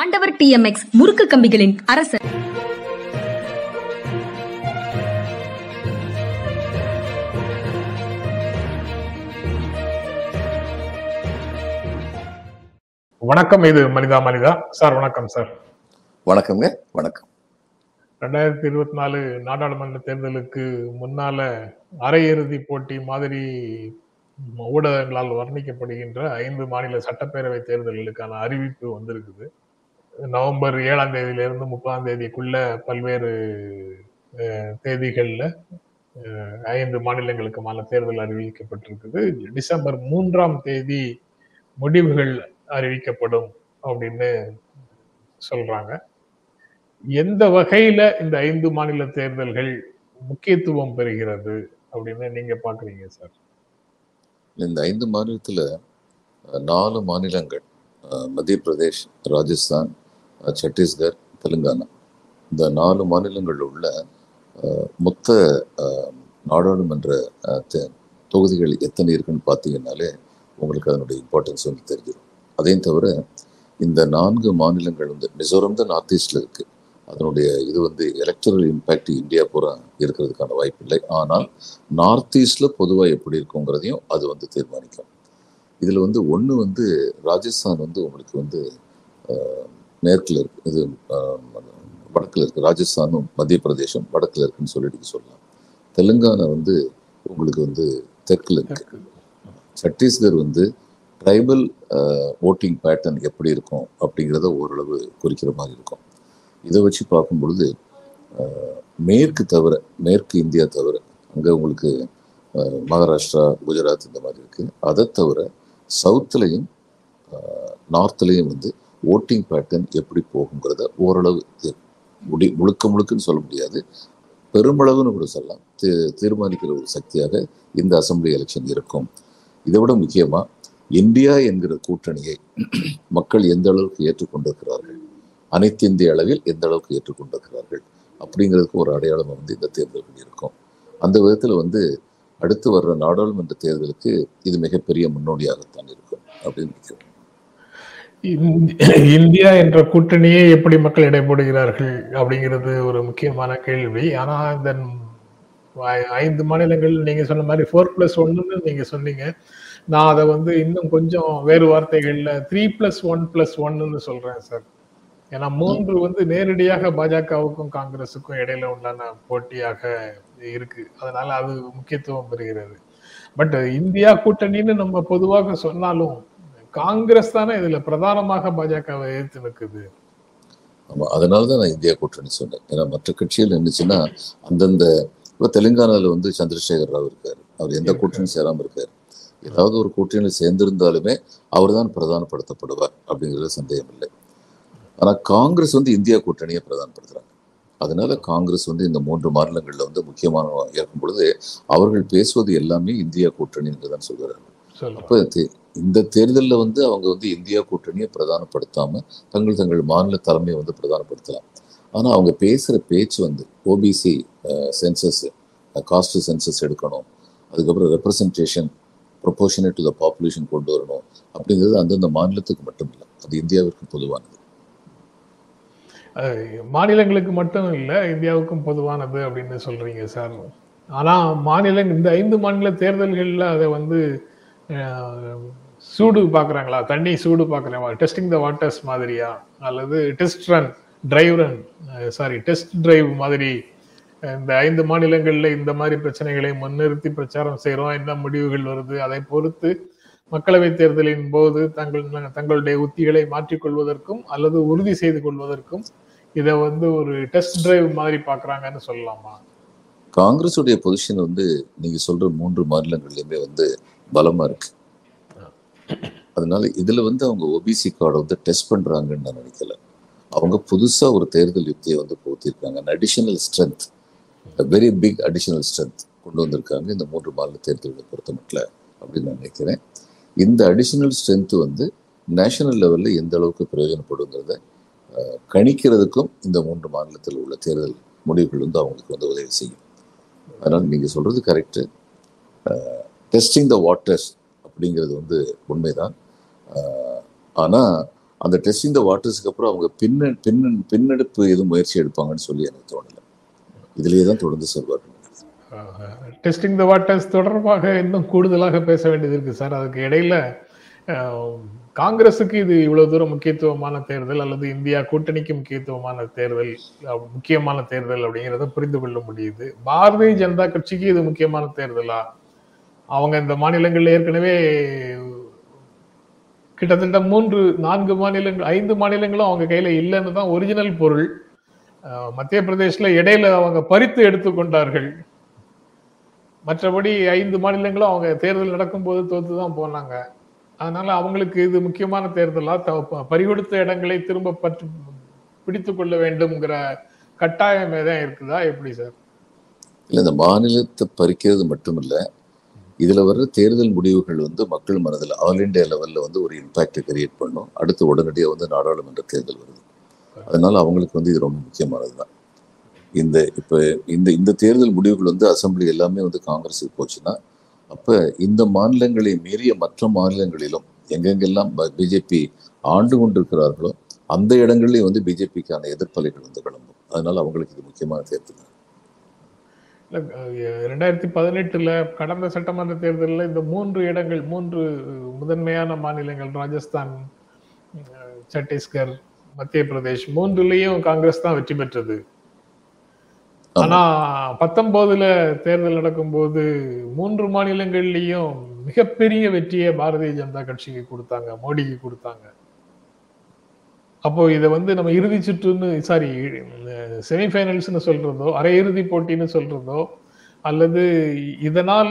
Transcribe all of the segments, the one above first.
ஆண்டவர் டிஎம்எக்ஸ் முறுக்கு கம்பிகளின் அரசர். வணக்கம் இது மனிதா மனிதா. சார் வணக்கம் சார். வணக்கம்ங்க வணக்கம். ரெண்டாயிரத்தி இருபத்தி நாலு நாடாளுமன்ற தேர்தலுக்கு முன்னால அரையிறுதி போட்டி மாதிரி ஊடகங்களால் வர்ணிக்கப்படுகின்ற ஐந்து மாநில சட்டப்பேரவை தேர்தல்களுக்கான அறிவிப்பு வந்திருக்குது. நவம்பர் ஏழாம் தேதியிலிருந்து முப்பதாம் தேதிக்குள்ள பல்வேறு அஹ், தேதிகள்ல அஹ், ஐந்து மாநிலங்களுக்குமான தேர்தல் அறிவிக்கப்பட்டிருக்குது. டிசம்பர் மூன்றாம் தேதி முடிவுகள் அறிவிக்கப்படும் அப்படின்னு சொல்றாங்க. எந்த வகையில இந்த ஐந்து மாநில தேர்தல்கள் முக்கியத்துவம் பெறுகிறது அப்படின்னு நீங்க பாக்குறீங்க சார்? இந்த ஐந்து மாநிலத்தில் நாலு மாநிலங்கள் மத்திய பிரதேஷ் ராஜஸ்தான் சத்தீஸ்கர் தெலுங்கானா இந்த நாலு மாநிலங்களில் உள்ள மொத்த நாடாளுமன்ற தே- தொகுதிகள் எத்தனை இருக்குன்னு பார்த்தீங்கன்னாலே உங்களுக்கு அதனுடைய இம்பார்ட்டன்ஸ் வந்து தெரிஞ்சிடும். அதையும் தவிர இந்த நான்கு மாநிலங்கள் வந்து மிசோரம் தான் நார்த் ஈஸ்டில் இருக்குது அதனுடைய இது வந்து எலக்ட்ரல் இம்பேக்ட் இந்தியா பூரா இருக்கிறதுக்கான வாய்ப்பு இல்லை. ஆனால் நார்த் ஈஸ்டில் பொதுவாக எப்படி இருக்குங்கிறதையும் அது வந்து தீர்மானிக்கும். இதில் வந்து ஒன்று வந்து ராஜஸ்தான் வந்து உங்களுக்கு வந்து மேற்குல இருக்கு இது வடக்குல இருக்கு ராஜஸ்தானும் மத்திய பிரதேசம் வடக்குல இருக்குன்னு சொல்லிட்டு சொல்லலாம். தெலுங்கானா வந்து உங்களுக்கு வந்து தெற்குல இருக்கு. சத்தீஸ்கர் வந்து ட்ரைபல் ஓட்டிங் பேட்டர்ன் எப்படி இருக்கும் அப்படிங்கிறத ஓரளவு குறிக்கிற மாதிரி இருக்கும். இதை வச்சு பார்க்கும் பொழுது மேற்கு தவிர மேற்கு இந்தியா தவிர அங்கே உங்களுக்கு மகாராஷ்டிரா குஜராத் இந்த மாதிரி இருக்கு. அதை தவிர சவுத்துலையும் நார்த்லேயும் வந்து ஓட்டிங் பேட்டர்ன் எப்படி போகுங்கிறத ஓரளவு முடி முழுக்க முழுக்குன்னு சொல்ல முடியாது. பெருமளவுன்னு கூட சொல்லலாம். தீ- தீர்மானிக்கிற ஒரு சக்தியாக இந்த அசம்பிளி எலெக்ஷன் இருக்கும். இதை விட முக்கியமாக இந்தியா என்கிற கூட்டணியை மக்கள் எந்த அளவுக்கு ஏற்றுக்கொண்டிருக்கிறார்கள்? அனைத்து இந்திய அளவில் எந்த அளவுக்கு ஏற்றுக்கொண்டிருக்கிறார்கள்? அப்படிங்கிறதுக்கு ஒரு அடையாளம் வந்து இந்த தேர்தல்கள் இருக்கும். அந்த விதத்தில் வந்து அடுத்து வர்ற நாடாளுமன்ற தேர்தலுக்கு இது மிகப்பெரிய முன்னோடியாகத்தான் இருக்கும் அப்படின்னு நினைக்கிறேன். இந்தியா என்ற கூட்டணியே எப்படி மக்கள் இடைப்படுகிறார்கள் அப்படிங்கிறது ஒரு முக்கியமான கேள்வி. ஆனா இந்த ஐந்து மாநிலங்கள் நீங்க சொன்ன மாதிரி ஃபோர் பிளஸ் ஒன்னு நீங்க சொன்னீங்க. நான் அதை வந்து இன்னும் கொஞ்சம் வேறு வார்த்தைகள்ல த்ரீ பிளஸ் ஒன் பிளஸ் ஒன்னு சொல்றேன் சார் ஏன்னா மூன்று வந்து நேரடியாக பாஜகவுக்கும் காங்கிரஸுக்கும் இடையில உண்டான போட்டியாக இருக்கு. அதனால அது முக்கியத்துவம் பெறுகிறது. பட் இந்தியா கூட்டணின்னு நம்ம பொதுவாக சொன்னாலும் காங்கிரஸ் தானே இதுல பிரதானமாக பாஜகவை எதிர்த்து நிற்குது ஆமா அதனால தான் நான் இந்தியா கூட்டணி சொன்னேன். ஏன்னா மற்ற கட்சிகள் இருந்துச்சுன்னா அந்தந்த இப்போ தெலுங்கானால வந்து சந்திரசேகர் ராவ் இருக்காரு. அவர் எந்த கூட்டணி சேராம இருக்காரு. ஏதாவது ஒரு கூட்டணியில் சேர்ந்திருந்தாலுமே அவர் தான் பிரதானப்படுத்தப்படுவார் அப்படிங்கிறது சந்தேகம் இல்லை ஆனா காங்கிரஸ் வந்து இந்தியா கூட்டணியை பிரதானப்படுத்துறாங்க. அதனால காங்கிரஸ் வந்து இந்த மூன்று மாநிலங்கள்ல வந்து முக்கியமான இருக்கும் பொழுது அவர்கள் பேசுவது எல்லாமே இந்தியா கூட்டணி என்று தான் சொல்கிறார்கள் அப்போ இந்த தேர்தலில் வந்து அவங்க வந்து இந்தியா கூட்டணியை பிரதானப்படுத்தாமல் தங்கள் தங்கள் மாநில தலைமையை வந்து பிரதானப்படுத்தலாம். ஆனா அவங்க பேசுகிற பேச்சு வந்து ஓபிசி சென்சஸ் காஸ்ட் சென்சஸ் எடுக்கணும். அதுக்கப்புறம் representation proportionate to the population கொண்டு வரணும். அப்படிங்கிறது அந்தந்த மாநிலத்துக்கு மட்டும் இல்லை அது இந்தியாவிற்கு பொதுவானது. மாநிலங்களுக்கு மட்டும் இல்லை இந்தியாவுக்கும் பொதுவானது அப்படின்னு சொல்றீங்க சார். ஆனால் மாநிலம் இந்த ஐந்து மாநில தேர்தல்கள்ல அதை வந்து சூடு பார்க்குறாங்களா தண்ணி சூடு பாக்குறாங்களா டெஸ்டிங் த வாட்டர்ஸ் மாதிரியா? அல்லது test run drive run sorry test drive மாதிரி இந்த ஐந்து மாநிலங்களில் இந்த மாதிரி பிரச்சனைகளை முன்னிறுத்தி பிரச்சாரம் செய்கிறோம் என்ன முடிவுகள் வருது? அதை பொறுத்து மக்களவை தேர்தலின் போது தங்கள் தங்களுடைய உத்திகளை மாற்றிக்கொள்வதற்கும் அல்லது உறுதி செய்து கொள்வதற்கும் இதை வந்து ஒரு டெஸ்ட் டிரைவ் மாதிரி பார்க்குறாங்கன்னு சொல்லலாமா? காங்கிரஸுடைய பொசிஷன் வந்து நீங்க சொல்ற மூன்று மாநிலங்கள்லயுமே வந்து பலமா இருக்கு. அதனால இதுல வந்து அவங்க ஓபிசி கார்டை வந்து டெஸ்ட் பண்றாங்கன்னு நான் நினைக்கல. அவங்க புதுசா ஒரு தேர்தல் யுக்தியை வந்து போத்திருக்காங்க additional strength very big additional strength கொண்டு வந்திருக்காங்க இந்த மூன்று மாநில தேர்தல்களை பொறுத்த மட்டும் அப்படின்னு நான் நினைக்கிறேன். இந்த அடிஷனல் ஸ்ட்ரென்த் வந்து நேஷனல் லெவலில் எந்த அளவுக்கு பிரயோஜனப்படுங்கிறத கணிக்கிறதுக்கும் இந்த மூன்று மாநிலத்தில் உள்ள தேர்தல் முடிவுகள் வந்து அவங்களுக்கு வந்து உதவி செய்யும். அதனால் நீங்கள் சொல்கிறது கரெக்டு டெஸ்டிங் த வாட்டர்ஸ் அப்படிங்கிறது வந்து உண்மைதான். ஆனால் அந்த டெஸ்டிங் த வாட்டர்ஸ்க்கு அப்புறம் அவங்க பின்ன பின்ன பின்னெடுப்பு எதுவும் முயற்சி எடுப்பாங்கன்னு சொல்லி எனக்கு தோணலை. இதுலேயே தான் தொடர்ந்து செல்வார்கள் டெஸ்டிங் த வாட்டர்ஸ் தொடர்பாக இன்னும் கூடுதலாக பேச வேண்டியது இருக்கு சார். அதுக்கு இடையில காங்கிரஸுக்கு இது இவ்வளவு தூரம் முக்கியத்துவமான தேர்தல் அல்லது இந்தியா கூட்டணிக்கு முக்கியத்துவமான தேர்தல் முக்கியமான தேர்தல் அப்படிங்கிறத புரிந்து கொள்ள முடியுது. பாரதிய ஜனதா கட்சிக்கு இது முக்கியமான தேர்தலா? அவங்க இந்த மாநிலங்கள்ல ஏற்கனவே கிட்டத்தட்ட மூன்று நான்கு மாநிலங்கள் ஐந்து மாநிலங்களும் அவங்க கையில இல்லைன்னு தான் ஒரிஜினல் பொருள். மத்திய பிரதேசில் இடையில அவங்க பறித்து எடுத்துக்கொண்டார்கள் மற்றபடி ஐந்து மாநிலங்களும் அவங்க தேர்தல் நடக்கும்போது தோத்து தான் போனாங்க. அதனால அவங்களுக்கு இது முக்கியமான தேர்தலா த- பறிகொடுத்த இடங்களை திரும்ப பற்று பிடித்து கொள்ள வேண்டும்ங்கிற கட்டாயம் தான் இருக்குதா? எப்படி சார்? இல்லை இந்த மாநிலத்தை பறிக்கிறது மட்டுமில்லை இதில் வர்ற தேர்தல் முடிவுகள் வந்து மக்கள் மனதில் ஆல் இண்டியா லெவலில் வந்து ஒரு இம்பாக்டை கிரியேட் பண்ணும். அடுத்து உடனடியாக வந்து நாடாளுமன்ற தேர்தல் வருது. அதனால் அவங்களுக்கு வந்து இது ரொம்ப முக்கியமானது தான் இந்த இப்போ இந்த இந்த தேர்தல் முடிவுகள் வந்து அசெம்பிளி எல்லாமே வந்து காங்கிரஸுக்கு போச்சுன்னா அப்போ இந்த மாநிலங்களை மீறிய மற்ற மாநிலங்களிலும் எங்கெங்கெல்லாம் பிஜேபி ஆண்டு கொண்டிருக்கிறார்களோ அந்த இடங்கள்லேயும் வந்து பிஜேபிக்கான எதிர்ப்பலைகள் வந்து கிளம்பும். அதனால் அவங்களுக்கு இது முக்கியமான தேர்தல். ரெண்டாயிரத்தி பதினெட்டுல கடந்த சட்டமன்ற தேர்தலில் இந்த மூன்று இடங்கள் மூன்று முதன்மையான மாநிலங்கள் ராஜஸ்தான் சத்தீஸ்கர் மத்திய பிரதேஷ் மூன்றுலயும் காங்கிரஸ் தான் வெற்றி பெற்றது. ஆனா பத்தொன்பதுல தேர்தல் நடக்கும்போது மூன்று மாநிலங்கள்லயும் மிகப்பெரிய வெற்றியை பாரதிய ஜனதா கட்சிக்கு கொடுத்தாங்க மோடிக்கு கொடுத்தாங்க அப்போ இதை வந்து நம்ம இறுதி சுற்றுன்னு சாரி செமிஃபைனல்ஸ்னு சொல்றதோ அரையிறுதி போட்டின்னு சொல்றதோ அல்லது இதனால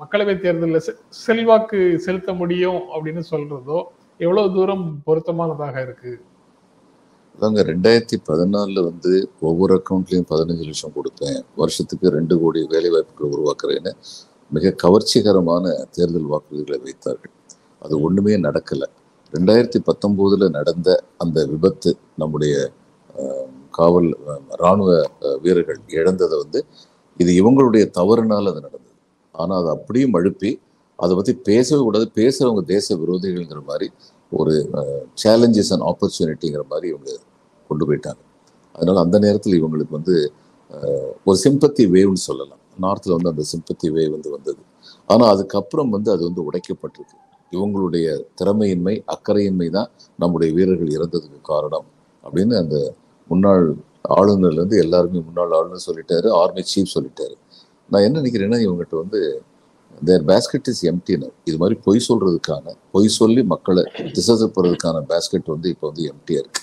மக்களவை தேர்தலில் செல்வாக்கு செலுத்த முடியும் அப்படின்னு சொல்றதோ எவ்வளவு தூரம் பொருத்தமானதாக இருக்கு? அதாங்க ரெண்டாயிரத்தி பதினாலில் வந்து ஒவ்வொரு அக்கௌண்ட்லேயும் பதினஞ்சு லட்சம் கொடுப்பேன் வருஷத்துக்கு ரெண்டு கோடி வேலை வாய்ப்புகளை உருவாக்குறேன்னு மிக கவர்ச்சிகரமான தேர்தல் வாக்குறுதிகளை வைத்தார்கள். அது ஒன்றுமே நடக்கலை. ரெண்டாயிரத்தி பத்தொம்போதில் நடந்த அந்த விபத்து நம்முடைய காவல் இராணுவ ராணுவ வீரர்கள் இழந்ததை வந்து இது இவங்களுடைய தவறுனால் அது நடந்தது. ஆனால் அதை அப்படியும் அழுப்பி அதை பற்றி பேசவே கூடாது. பேசுறவங்க தேச விரோதிகள்ங்கிற மாதிரி ஒரு சேலஞ்சஸ் அண்ட் ஆப்பர்ச்சுனிட்டிங்கிற மாதிரி இவங்க கொண்டு போயிட்டாங்க. அதனால் அந்த நேரத்தில் இவங்களுக்கு வந்து ஒரு சிம்பத்தி வேவ்னு சொல்லலாம். நார்த்தில் வந்து அந்த சிம்பத்தி வேவ் வந்து வந்தது. ஆனால் அதுக்கப்புறம் வந்து அது வந்து உடைக்கப்பட்டிருக்கு. இவங்களுடைய திறமையின்மை அக்கறையின்மை தான் நம்முடைய வீரர்கள் இறந்ததுக்கு காரணம் அப்படின்னு அந்த முன்னாள் ஆளுநர்ல இருந்து எல்லாருமே முன்னாள் ஆளுநர் சொல்லிட்டாரு ஆர்மி சீஃப் சொல்லிட்டாரு. நான் என்ன நினைக்கிறேன்னா இவங்ககிட்ட வந்து தேர் பேஸ்கெட் இஸ் எம்டின்னு இது மாதிரி பொய் சொல்றதுக்கான பொய் சொல்லி மக்களை திசை திருப்புறதுக்கான பேஸ்கெட் வந்து இப்போ வந்து எம்டியா இருக்கு.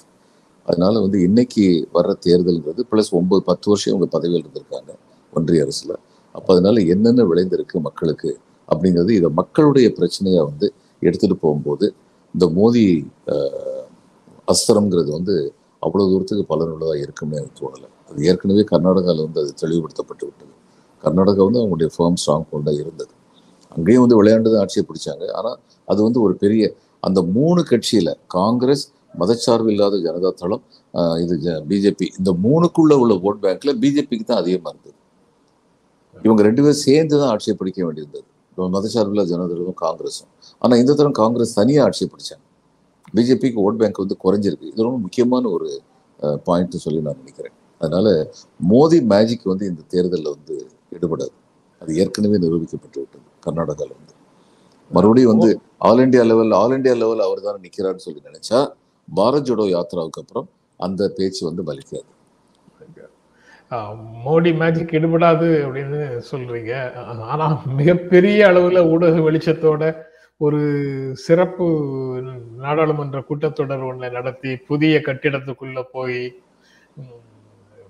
அதனால வந்து இன்னைக்கு வர்ற தேர்தல்ன்றது ப்ளஸ் ஒன்பது பத்து வருஷம் இவங்க பதவியில் இருந்திருக்காங்க ஒன்றிய அரசுல. அப்போ அதனால என்னென்ன விளைந்திருக்கு மக்களுக்கு அப்படிங்கிறது இதை மக்களுடைய பிரச்சனையை வந்து எடுத்துட்டு போகும்போது இந்த மோதி அஹ், அஸ்திரம்ங்கிறது வந்து அவ்வளவு தூரத்துக்கு பலனுள்ளதா இருக்கும்னு எனக்கு தோணலை. அது ஏற்கனவே கர்நாடகாவில் வந்து அது தெளிவுபடுத்தப்பட்டு விட்டது. கர்நாடகா வந்து அவங்களுடைய ஃபேர்ம் ஸ்ட்ராங் கொண்டாக இருந்தது. அங்கேயும் வந்து விளையாண்டு தான் ஆட்சியை பிடிச்சாங்க. ஆனால் அது வந்து ஒரு பெரிய அந்த மூணு கட்சியில காங்கிரஸ் மதச்சார்பு இல்லாத ஜனதா தளம் இது பிஜேபி இந்த மூணுக்குள்ள உள்ள ஓட் பேங்க்ல பிஜேபிக்கு தான் அதிகமா இருந்தது. இவங்க ரெண்டு பேரும் சேர்ந்து தான் ஆட்சியை பிடிக்க வேண்டியிருந்தது. இப்ப மதச்சார்பில்லா காங்கிரஸும் ஆனா இந்த தரம் காங்கிரஸ் தனியா ஆட்சியை பிடிச்சாங்க. பிஜேபிக்கு ஓட் பேங்க் வந்து குறைஞ்சிருக்கு. இது ரொம்ப முக்கியமான ஒரு பாயிண்ட் சொல்லி நான் நினைக்கிறேன். அதனால மோதி மேஜிக் வந்து இந்த தேர்தலில் வந்து ஈடுபடாது. அது ஏற்கனவே நிரூபிக்கப்பட்டு விட்டது கர்நாடகாவில் வந்து. மறுபடியும் வந்து all India level all India level அவர் தான் நிற்கிறார்னு சொல்லி நினைச்சா பாரத் ஜோடோ யாத்திராவுக்கு அப்புறம் அந்த பேச்சு வந்து பலிக்காது. மோடி மேஜிக் ஈடுபடாது அப்படின்னு சொல்றீங்க. ஆனா மிகப்பெரிய அளவுல ஊடக வெளிச்சத்தோட ஒரு சிறப்பு நாடாளுமன்ற கூட்டத்தொடர் ஒன்றை நடத்தி புதிய கட்டிடத்துக்குள்ள போய்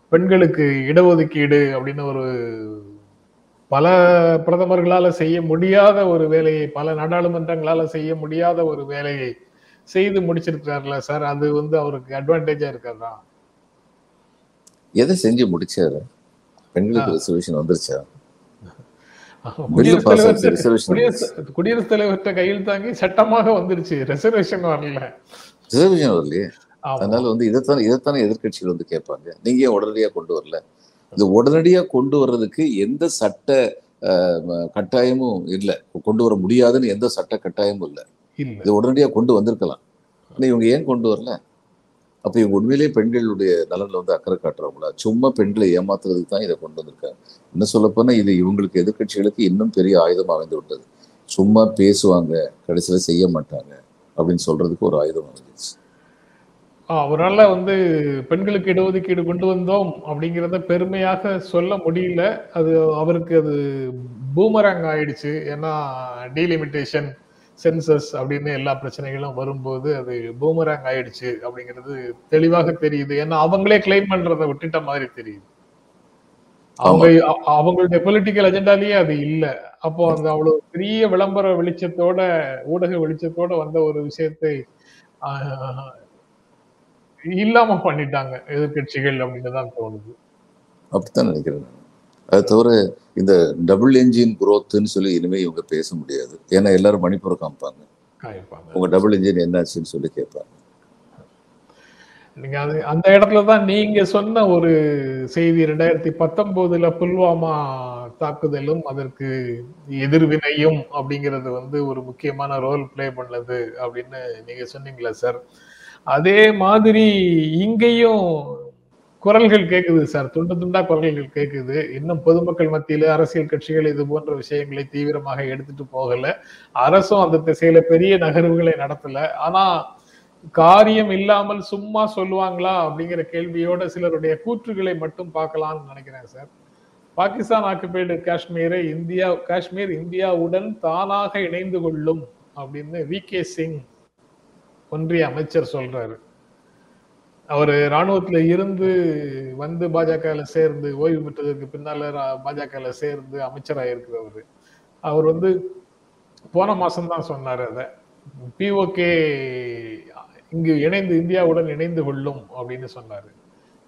பெண்களுக்கு இடஒதுக்கீடு அப்படின்னு ஒரு பல பிரதமர்களால செய்ய முடியாத ஒரு வேலையை பல நாடாளுமன்றங்களால செய்ய முடியாத ஒரு வேலையை செய்து முடிச்சிருக்கிறார்ல சார். அது வந்து அவருக்கு அட்வான்டேஜா இருக்கிறதா? எதை செஞ்சு முடிச்சாரு? பெண்களுக்கு ரிசர்வேஷன் வந்துருச்சா? குடியரசுத் தலைவர்கிட்ட கையில் தாங்கி சட்டமாக வந்துருச்சு. ரிசர்வேஷன் வரல. ரிசர்வேஷன் வரலையே. அதனால வந்து இதைத்தானே இதைத்தானே எதிர்க்கட்சிகள் வந்து கேட்பாங்க. நீங்க உடனடியா கொண்டு வரல? இது உடனடியா கொண்டு வர்றதுக்கு எந்த சட்ட கட்டாயமும் இல்லை. கொண்டு வர முடியாதுன்னு எந்த சட்ட கட்டாயமும் இல்லை. இது உடனடியா கொண்டு வந்திருக்கலாம். இவங்க ஏன் கொண்டு வரல? அப்ப இவங்க உண்மையிலேயே பெண்களுடைய நலன்ல வந்து அக்கறை காட்டுறவங்களா சும்மா பெண்களை ஏமாத்துறதுக்கு தான் இதை கொண்டு வந்திருக்காங்க. என்ன சொல்லப்போனா இது இவங்களுக்கு எதிர்க்கட்சிகளுக்கு இன்னும் பெரிய ஆயுதம் அமைந்து விட்டது. சும்மா பேசுவாங்க கடைசியில செய்ய மாட்டாங்க அப்படின்னு சொல்றதுக்கு ஒரு ஆயுதம் அமைஞ்சிருச்சு அவரால் வந்து பெண்களுக்கு இடஒதுக்கீடு கொண்டு வந்தோம் அப்படிங்கிறத பெருமையாக சொல்ல முடியல. அது அவருக்கு அது பூமராங் ஆயிடுச்சு. ஏன்னா டீலிமிட்டேஷன் சென்சஸ் அப்படின்னு எல்லா பிரச்சனைகளும் வரும்போது அது பூமராங் ஆயிடுச்சு அப்படிங்கிறது தெளிவாக தெரியுது. ஏன்னா அவங்களே கிளைம் பண்றதை விட்டுட்ட மாதிரி தெரியுது. அவங்க அவங்களுடைய பொலிட்டிக்கல் அஜெண்டாலேயே அது இல்ல. அப்போ அந்த அவ்வளவு பெரிய விளம்பர வெளிச்சத்தோட ஊடக வெளிச்சத்தோட வந்த ஒரு விஷயத்தை இல்லாம பண்ணிட்டாங்க எதிர்க்கட்சிகள் அப்படின்னு தான் தோணுது. அப்படித்தான் நினைக்கிறேன். நான். அது தவிர இந்த டபுள் என்ஜின் குரோத்துன்னு சொல்லி இனிமே இவங்க பேச முடியாது. ஏன்னா எல்லாரும் மணிப்புற காமிப்பாங்க. உங்க டபுள் என்ஜின் என்னாச்சுன்னு சொல்லி கேட்பாங்க. நீங்க அது அந்த இடத்துல தான் நீங்க சொன்ன ஒரு செய்தி ரெண்டாயிரத்தி பத்தொன்பதுல புல்வாமா தாக்குதலும் அதற்கு எதிர்வினையும் அப்படிங்கிறது வந்து ஒரு முக்கியமான ரோல் ப்ளே பண்ணது அப்படின்னு நீங்க சொன்னீங்களா சார் அதே மாதிரி இங்கேயும் குரல்கள் கேட்குது சார். துண்டு துண்டா குரல்கள் கேட்குது இன்னும் பொதுமக்கள் மத்தியில அரசியல் கட்சிகள் இது போன்ற விஷயங்களை தீவிரமாக எடுத்துட்டு போகல. அரசும் அந்த திசையில பெரிய நகர்வுகளை நடத்தல. ஆனா காரியம் இல்லாமல் சும்மா சொல்லுவாங்களா அப்படிங்கிற கேள்வியோட சிலருடைய கூற்றுகளை மட்டும் பார்க்கலாம்னு நினைக்கிறேன் சார். பாகிஸ்தான் ஆக்குபைடு காஷ்மீரை இந்தியா காஷ்மீர் இந்தியாவுடன் தானாக இணைந்து கொள்ளும் அப்படின்னு வி கே சிங் ஒன்றிய அமைச்சர் சொல்றாரு. அவர் ராணுவத்துல இருந்து வந்து பாஜகல சேர்ந்து ஓய்வு பெற்றதற்கு பின்னால பாஜகல சேர்ந்து அமைச்சராக இருக்கிறவர் அவர் வந்து போன மாசம் தான் சொன்னார் அதை. பிஓகே இங்கு இணைந்து இந்தியாவுடன் இணைந்து கொள்ளும் அப்படின்னு சொன்னார்.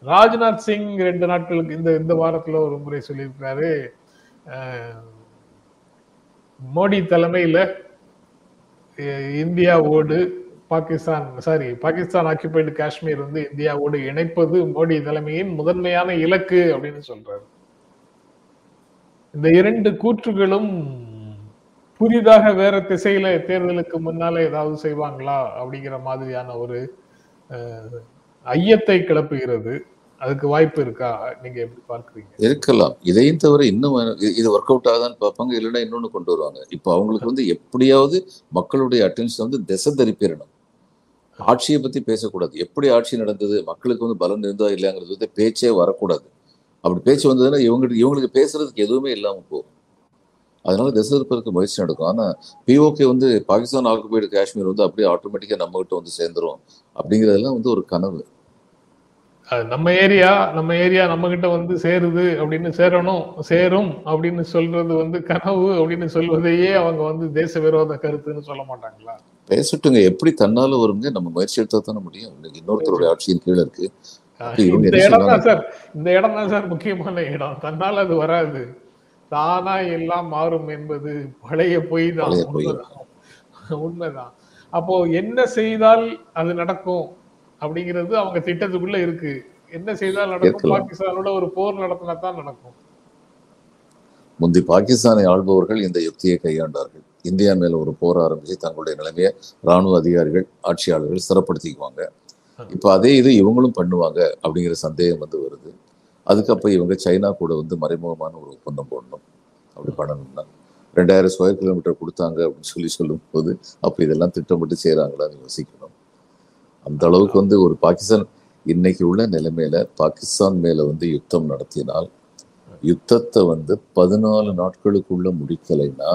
ராஜ்நாத் சிங் ரெண்டு நாட்களுக்கு இந்த இந்த வாரத்துல ஒரு முறை சொல்லியிருக்காரு மோடி தலைமையில இந்தியாவோடு பாகிஸ்தான் சாரி பாகிஸ்தான் ஆக்கிபைடு காஷ்மீர் வந்து இந்தியாவோடு இணைப்பது மோடி தலைமையின் முதன்மையான இலக்கு அப்படின்னு சொல்றாரு. இந்த இரண்டு கூற்றுகளும் புதிதாக வேற திசையில தேர்தலுக்கு முன்னால ஏதாவது செய்வாங்களா அப்படிங்கிற மாதிரியான ஒரு அஹ், ஐயத்தை கிளப்புகிறது. அதுக்கு வாய்ப்பு இருக்கா? நீங்க எப்படி பார்க்குறீங்க? இருக்கலாம். இதையும் தவிர இன்னும் இது- ஒர்க் அவுட் ஆகுதான்னு பார்ப்பாங்க இல்லைன்னா இன்னொன்னு கொண்டு வருவாங்க. இப்போ அவங்களுக்கு வந்து எப்படியாவது மக்களுடைய அட்டென்ஷன் வந்து திசை திருப்பிடணும். ஆட்சியை பத்தி பேசக்கூடாது. எப்படி ஆட்சி நடந்தது மக்களுக்கு வந்து பலன் இருந்தா இல்லையாங்கிறது வந்து பேச்சே வரக்கூடாது. அப்படி பேச்சு வந்ததுன்னா இவங்களுக்கு இவங்களுக்கு பேசுறதுக்கு எதுவுமே இல்லாம போகும். அதனால திசை திருப்பதற்கு முயற்சி நடக்கும். ஆனா பிஓகே வந்து பாகிஸ்தான் ஆக்குபைடு காஷ்மீர் வந்து அப்படியே ஆட்டோமேட்டிக்கா நம்ம கிட்ட வந்து சேர்ந்துரும். அப்படிங்கிறதெல்லாம் வந்து ஒரு கனவு. நம்ம ஏரியா நம்ம ஏரியா நம்ம கிட்ட வந்து சேருது அப்படின்னு சேரணும் சேரும் அப்படின்னு சொல்றது வந்து கனவு அப்படின்னு சொல்வதையே அவங்க வந்து தேச விரோத கருத்துன்னு சொல்ல மாட்டாங்களா? பேசட்டுங்க. எப்படி தன்னால வருங்க? நம்ம முயற்சி எடுத்தா தானே முடியும் இன்னொருத்தருடைய ஆட்சியின் கீழே இருக்கு. இந்த இடம் தான்? சார். இந்த இடம் தான் சார் முக்கியமான இடம். தன்னால அது வராது. தானா எல்லாம் மாறும் என்பது பழைய பொய் தான். உண்மைதான். உண்மைதான். அப்போ என்ன செய்தால் அது நடக்கும்? அப்படிங்கிறது அவங்க திட்டத்துக்குள்ள இருக்கு. என்ன செய்தால் நடக்கும். பாகிஸ்தானோட ஒரு போர் நடத்தினா தான் நடக்கும். முந்தி பாகிஸ்தானை ஆள்பவர்கள் இந்த யுக்தியை கையாண்டார்கள். இந்தியா மேல ஒரு போர் ஆரம்பிச்சு தங்களுடைய நிலைமையை ராணுவ அதிகாரிகள் ஆட்சியாளர்கள் சிறப்படுத்திக்குவாங்க. இப்ப அதே இது இவங்களும் பண்ணுவாங்க அப்படிங்கிற சந்தேகம் வந்து வருது. அதுக்கப்ப இவங்க சைனா கூட வந்து மறைமுகமான ஒரு ஒப்பந்தம் போடணும். அப்படி பண்ணணும்னா ரெண்டாயிரம் ஸ்கொயர் கிலோமீட்டர் கொடுத்தாங்க அப்படின்னு சொல்லி சொல்லும் போது அப்ப இதெல்லாம் திட்டமிட்டு செய்றாங்களான்னு யோசிக்கணும். அந்த அளவுக்கு வந்து ஒரு பாகிஸ்தான் இன்னைக்கு உள்ள நிலைமையில பாகிஸ்தான் மேல வந்து யுத்தம் நடத்தினால் யுத்தத்தை வந்து பதினாலு நாட்களுக்குள்ள முடிக்கலைன்னா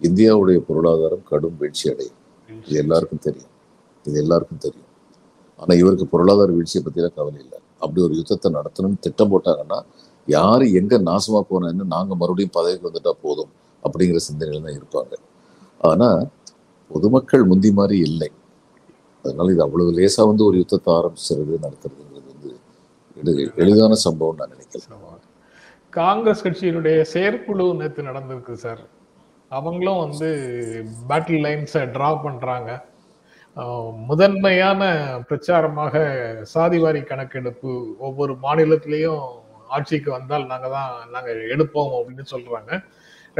இந்தியாவுடைய பொருளாதாரம் கடும் வீழ்ச்சி அடையும். இது எல்லாருக்கும் தெரியும். இது எல்லாருக்கும் தெரியும். ஆனா இவருக்கு பொருளாதார வீழ்ச்சியை பத்திலாம் கவலை இல்லை. அப்படி ஒரு யுத்தத்தை நடத்தணும்னு திட்டம் போட்டாங்கன்னா யாரு எங்க நாசமா போனேன்னு நாங்க மறுபடியும் பதவிக்கு வந்துட்டா போதும் அப்படிங்கிற சிந்தனையில தான் இருப்பாங்க. ஆனா பொதுமக்கள் முந்தி மாதிரி இல்லை. அதனால இது அவ்வளவு லேசா வந்து ஒரு யுத்தத்தை ஆரம்பிச்சிருது நடத்துறதுங்கிறது வந்து எளி- எளிதான சம்பவம் நான் நினைக்கிறேன். காங்கிரஸ் கட்சியினுடைய செயற்குழு நேற்று நடந்திருக்கு சார். அவங்களும் வந்து பேட்டில் லைன்ஸை டிரா பண்றாங்க. முதன்மையான பிரச்சாரமாக சாதிவாரி கணக்கெடுப்பு ஒவ்வொரு மாநிலத்திலையும் ஆட்சிக்கு வந்தால் நாங்கள் தான் நாங்கள் எடுப்போம் அப்படின்னு சொல்றாங்க.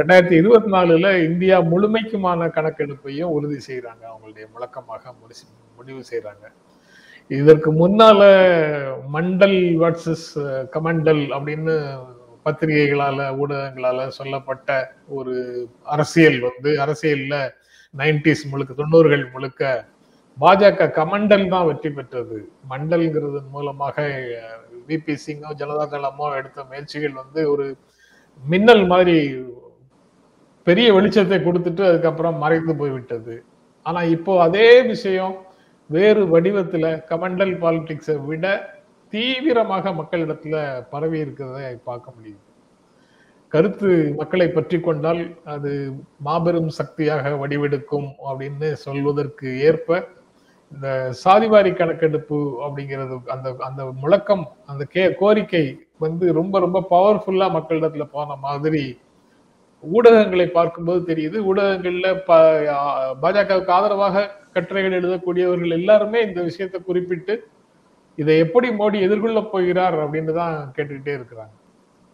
ரெண்டாயிரத்தி இருபத்தி நாலுல இந்தியா முழுமைக்குமான கணக்கெடுப்பையும் உறுதி செய்யறாங்க அவங்களுடைய முழக்கமாக முடிவு செய்யறாங்க இதற்கு முன்னால மண்டல் வர்சஸ் கமண்டல் அப்படின்னு பத்திரிகைகளால ஊடகங்களால சொல்லப்பட்ட ஒரு அரசியல் வந்து அரசியல்ல நைன்டிஸ் முழுக்க தொண்ணூறுகள் முழுக்க பாஜக கமண்டல் தான் வெற்றி பெற்றது. மண்டல்ங்கிறது மூலமாக விபி சிங்கோ ஜனதா தளமோ எடுத்த முயற்சிகள் வந்து ஒரு மின்னல் மாதிரி பெரிய வெளிச்சத்தை கொடுத்துட்டு அதுக்கப்புறம் மறைந்து போய்விட்டது. ஆனா இப்போ அதே விஷயம் வேறு வடிவத்துல கமண்டல் பாலிடிக்ஸை விட தீவிரமாக மக்களிடத்துல பரவி இருக்கிறத பார்க்க முடியுது. கருத்து மக்களை பற்றி கொண்டால் அது மாபெரும் சக்தியாக வடிவெடுக்கும் அப்படின்னு சொல்வதற்கு ஏற்ப இந்த சாதிவாரி கணக்கெடுப்பு அப்படிங்கிறது அந்த அந்த முழக்கம் அந்த கே கோரிக்கை வந்து ரொம்ப ரொம்ப பவர்ஃபுல்லா மக்களிடத்துல போன மாதிரி ஊடகங்களை பார்க்கும்போது தெரியுது. ஊடகங்கள்ல ப பாஜகவுக்கு ஆதரவாக கட்டுரைகள் எழுதக்கூடியவர்கள் எல்லாருமே இந்த விஷயத்தை குறிப்பிட்டு இதை எப்படி மோடி எதிர்கொள்ள போகிறார் அப்படின்னு தான் கேட்டுக்கிட்டே இருக்கிறாங்க.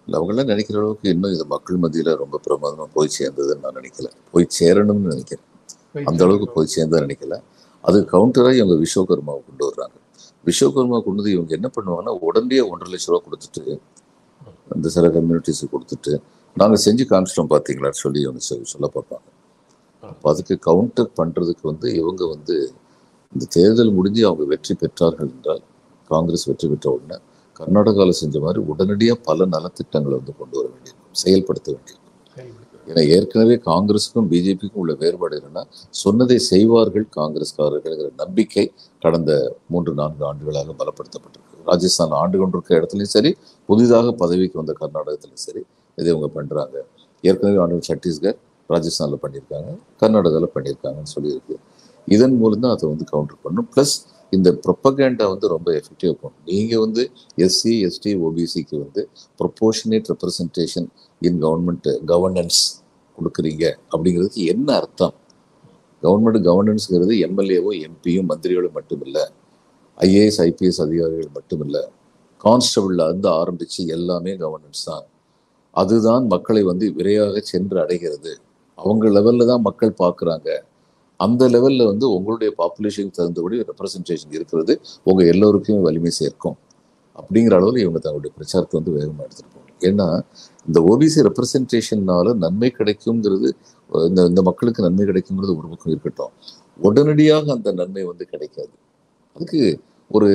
அவங்களாம் நினைக்கிற அளவுக்கு இன்னும் இது மக்கள் மத்தியில ரொம்ப பிரமாதமா போய் சேர்ந்ததுன்னு நான் நினைக்கல. போய் சேரணும்னு நினைக்கிறேன். அந்த அளவுக்கு போய் சேர்ந்தா நினைக்கல. அது கவுண்டராக இவங்க விஸ்வகர்மாவை கொண்டு வர்றாங்க. விஸ்வகர்மா கொண்டு வந்து இவங்க என்ன பண்ணுவாங்கன்னா உடனே ஒன்றரை லட்ச ரூபா கொடுத்துட்டு அந்த சில கம்யூனிட்டிஸுக்கு கொடுத்துட்டு நாங்கள் செஞ்சு காமிச்சிட்டோம் பார்த்தீங்களான்னு சொல்லி இவங்க சொ- சொல்ல பார்ப்பாங்க. அப்போ அதுக்கு கவுண்டர் பண்ணுறதுக்கு வந்து இவங்க வந்து இந்த தேர்தல் முடிஞ்சு அவங்க வெற்றி பெற்றார்கள் என்றால் காங்கிரஸ் வெற்றி பெற்ற உடனே கர்நாடகாவில் செஞ்ச மாதிரி உடனடியாக பல நலத்திட்டங்களை வந்து கொண்டு வர வேண்டியிருக்கும். செயல்படுத்த வேண்டியிருக்கும். ஏன்னா ஏற்கனவே காங்கிரஸுக்கும் பிஜேபிக்கும் உள்ள வேறுபாடு என்னன்னா சொன்னதை செய்வார்கள் காங்கிரஸ்காரர்கள்ங்கிற நம்பிக்கை கடந்த மூன்று நான்கு ஆண்டுகளாக பலப்படுத்தப்பட்டிருக்கு. ராஜஸ்தான் ஆண்டு கொண்டிருக்க இடத்துலையும் சரி புதிதாக பதவிக்கு வந்த கர்நாடகத்திலும் சரி இதை இவங்க பண்ணுறாங்க ஏற்கனவே ஆண்டு சத்தீஸ்கர் ராஜஸ்தானில் பண்ணியிருக்காங்க கர்நாடகாவில் பண்ணியிருக்காங்கன்னு சொல்லியிருக்கு. இதன் மூலம் தான் அதை வந்து கவுண்டர் பண்ணும் ப்ளஸ் இந்த ப்ரொப்பகேண்டா வந்து ரொம்ப எஃபெக்டிவ் இருக்கும். நீங்கள் வந்து எஸ்சி எஸ்டி ஓபிசிக்கு வந்து proportionate representation in government governance கொடுக்குறீங்க அப்படிங்கிறதுக்கு என்ன அர்த்தம்? கவர்மெண்ட் கவர்னன்ஸுங்கிறது எம்எல்ஏவோ எம்பியும் மந்திரிகளும் இல்லை ஐஏஎஸ் ஐபிஎஸ் அதிகாரிகள் மட்டுமில்லை. கான்ஸ்டபிள்ல இருந்து ஆரம்பிச்சு எல்லாமே கவர்னன்ஸ் தான். அதுதான் மக்களை வந்து விரைவாக சென்று அடைகிறது. அவங்க லெவலில் தான் மக்கள் பார்க்குறாங்க. அந்த லெவலில் வந்து உங்களுடைய பாப்புலேஷனுக்கு தகுந்தபடி ரெப்ரசன்டேஷன் இருக்கிறது. உங்கள் எல்லோருக்குமே வலிமை சேர்க்கும். அப்படிங்கிற அளவில் இவங்க தங்களுடைய பிரச்சாரத்தை வந்து வேகமாக எடுத்துகிட்டு போகணும் ஏன்னா இந்த ஓபிசி ரெப்ரசன்டேஷன்னால நன்மை கிடைக்குங்கிறது இந்த இந்த மக்களுக்கு நன்மை கிடைக்குங்கிறது ஒரு பக்கம் இருக்கட்டும். உடனடியாக அந்த நன்மை வந்து கிடைக்காது. அதுக்கு ஒரு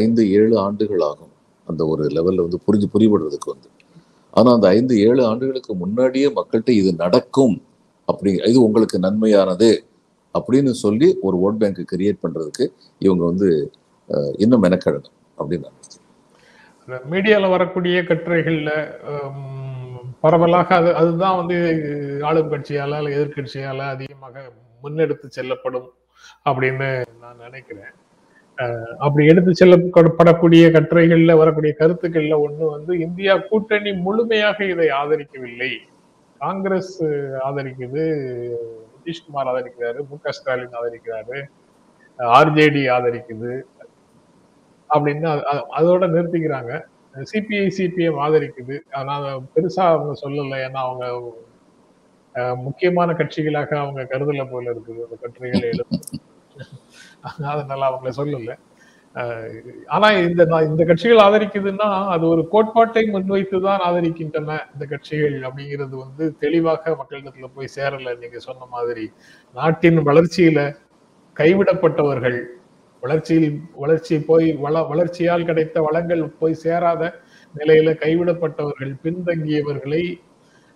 ஐந்து ஏழு ஆண்டுகள் ஆகும். அந்த ஒரு லெவலில் வந்து புரிஞ்சு புரிபடுறதுக்கு வந்து. ஆனால் அந்த ஐந்து ஏழு ஆண்டுகளுக்கு முன்னாடியே மக்கள்கிட்ட இது நடக்கும். அப்படி இது உங்களுக்கு நன்மையானது அப்படின்னு சொல்லி ஒரு ஓட் பேங்க் கிரியேட் பண்றதுக்கு இவங்க வந்து இன்னும் மெனக்கெடணும் அப்படின்னு நான் மீடியால வரக்கூடிய கட்டுரைகள்ல பரவலாக அது அதுதான் வந்து ஆளும் கட்சியால் எதிர்கட்சியால் அதிகமாக முன்னெடுத்து செல்லப்படும் அப்படின்னு நான் நினைக்கிறேன். அப்படி எடுத்து செல்லப்படக்கூடிய கட்டுரைகள்ல வரக்கூடிய கருத்துக்கள்ல ஒண்ணு வந்து இந்தியா கூட்டணி முழுமையாக இதை ஆதரிக்கவில்லை. காங்கிரஸ் ஆதரிக்குது நிதிஷ்குமார் ஆதரிக்கிறாரு மு க ஸ்டாலின் ஆதரிக்கிறாரு ஆர்ஜேடி ஆதரிக்குது அப்படின்னு அதோட நிறுத்திக்கிறாங்க. CPI CPM ஆதரிக்குது. ஆனால் பெருசா அவங்க சொல்லலை. ஏன்னா அவங்க முக்கியமான கட்சிகளாக அவங்க கருதல போல இருக்குது. அந்த கட்டுரைகளை எழுத அதனால அவங்கள சொல்லல. ஆனா இந்த நான் இந்த கட்சிகள் ஆதரிக்குதுன்னா அது ஒரு கோட்பாட்டை முன்வைத்து தான் ஆதரிக்கின்றன இந்த கட்சிகள் அப்படிங்கிறது வந்து தெளிவாக மக்களிடத்துல போய் சேரல. நீங்க சொன்ன மாதிரி நாட்டின் வளர்ச்சியில கைவிடப்பட்டவர்கள் வளர்ச்சியில் வளர்ச்சி போய் வள வளர்ச்சியால் கிடைத்த வளங்கள் போய் சேராத நிலையில கைவிடப்பட்டவர்கள் பின்தங்கியவர்களை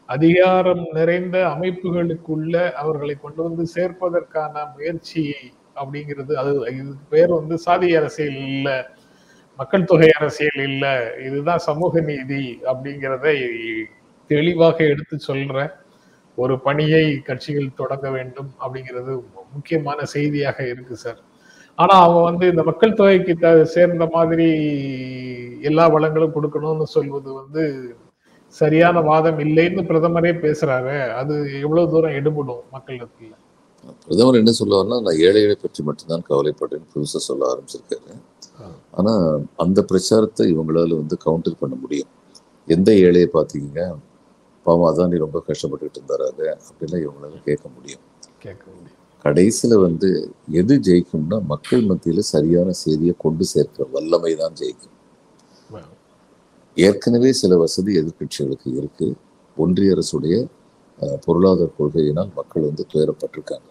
அதிகாரம் நிறைந்த அமைப்புகளுக்குள்ள அவர்களை கொண்டு வந்து சேர்ப்பதற்கான முயற்சியை அப்படிங்கிறது அது இதுக்கு பேர் வந்து சாதி அரசியல் இல்ல மக்கள் தொகை அரசியல் இல்ல இதுதான் சமூக நீதி அப்படிங்கிறதை தெளிவாக எடுத்து சொல்ற ஒரு பணியை கட்சிகள் தொடங்க வேண்டும் அப்படிங்கிறது முக்கியமான செய்தியாக இருக்கு சார். ஆனா அவங்க வந்து இந்த மக்கள் தொகைக்கு த- சேர்ந்த மாதிரி எல்லா வளங்களும் கொடுக்கணும்னு சொல்வது வந்து சரியான வாதம் இல்லைன்னு பிரதமரே பேசுறாரு. அது எவ்வளவு தூரம் எடுபடும் மக்களுக்கு? பிரதமர் என்ன சொல்லுவாருன்னா நான் ஏழைகளை பற்றி மட்டும்தான் கவலைப்பட்டேன்னு புதுசாக சொல்ல ஆரம்பிச்சிருக்காரு. ஆனா அந்த பிரச்சாரத்தை இவங்களால வந்து கவுண்டர் பண்ண முடியும். எந்த ஏழையை பார்த்தீங்க பாவம் அதானி ரொம்ப கஷ்டப்பட்டுட்டு இருந்தாரு அது அப்படிலாம் இவங்களால கேட்க முடியும். கடைசியில வந்து எது ஜெயிக்கும்னா மக்கள் மத்தியில சரியான செய்தியை கொண்டு சேர்க்கிற வல்லமை தான் ஜெயிக்கும். ஏற்கனவே சில வசதி எதிர்க்கட்சிகளுக்கு இருக்கு. ஒன்றிய அரசுடைய பொருளாதார கொள்கையினால் மக்கள் வந்து துயரப்பட்டிருக்காங்க.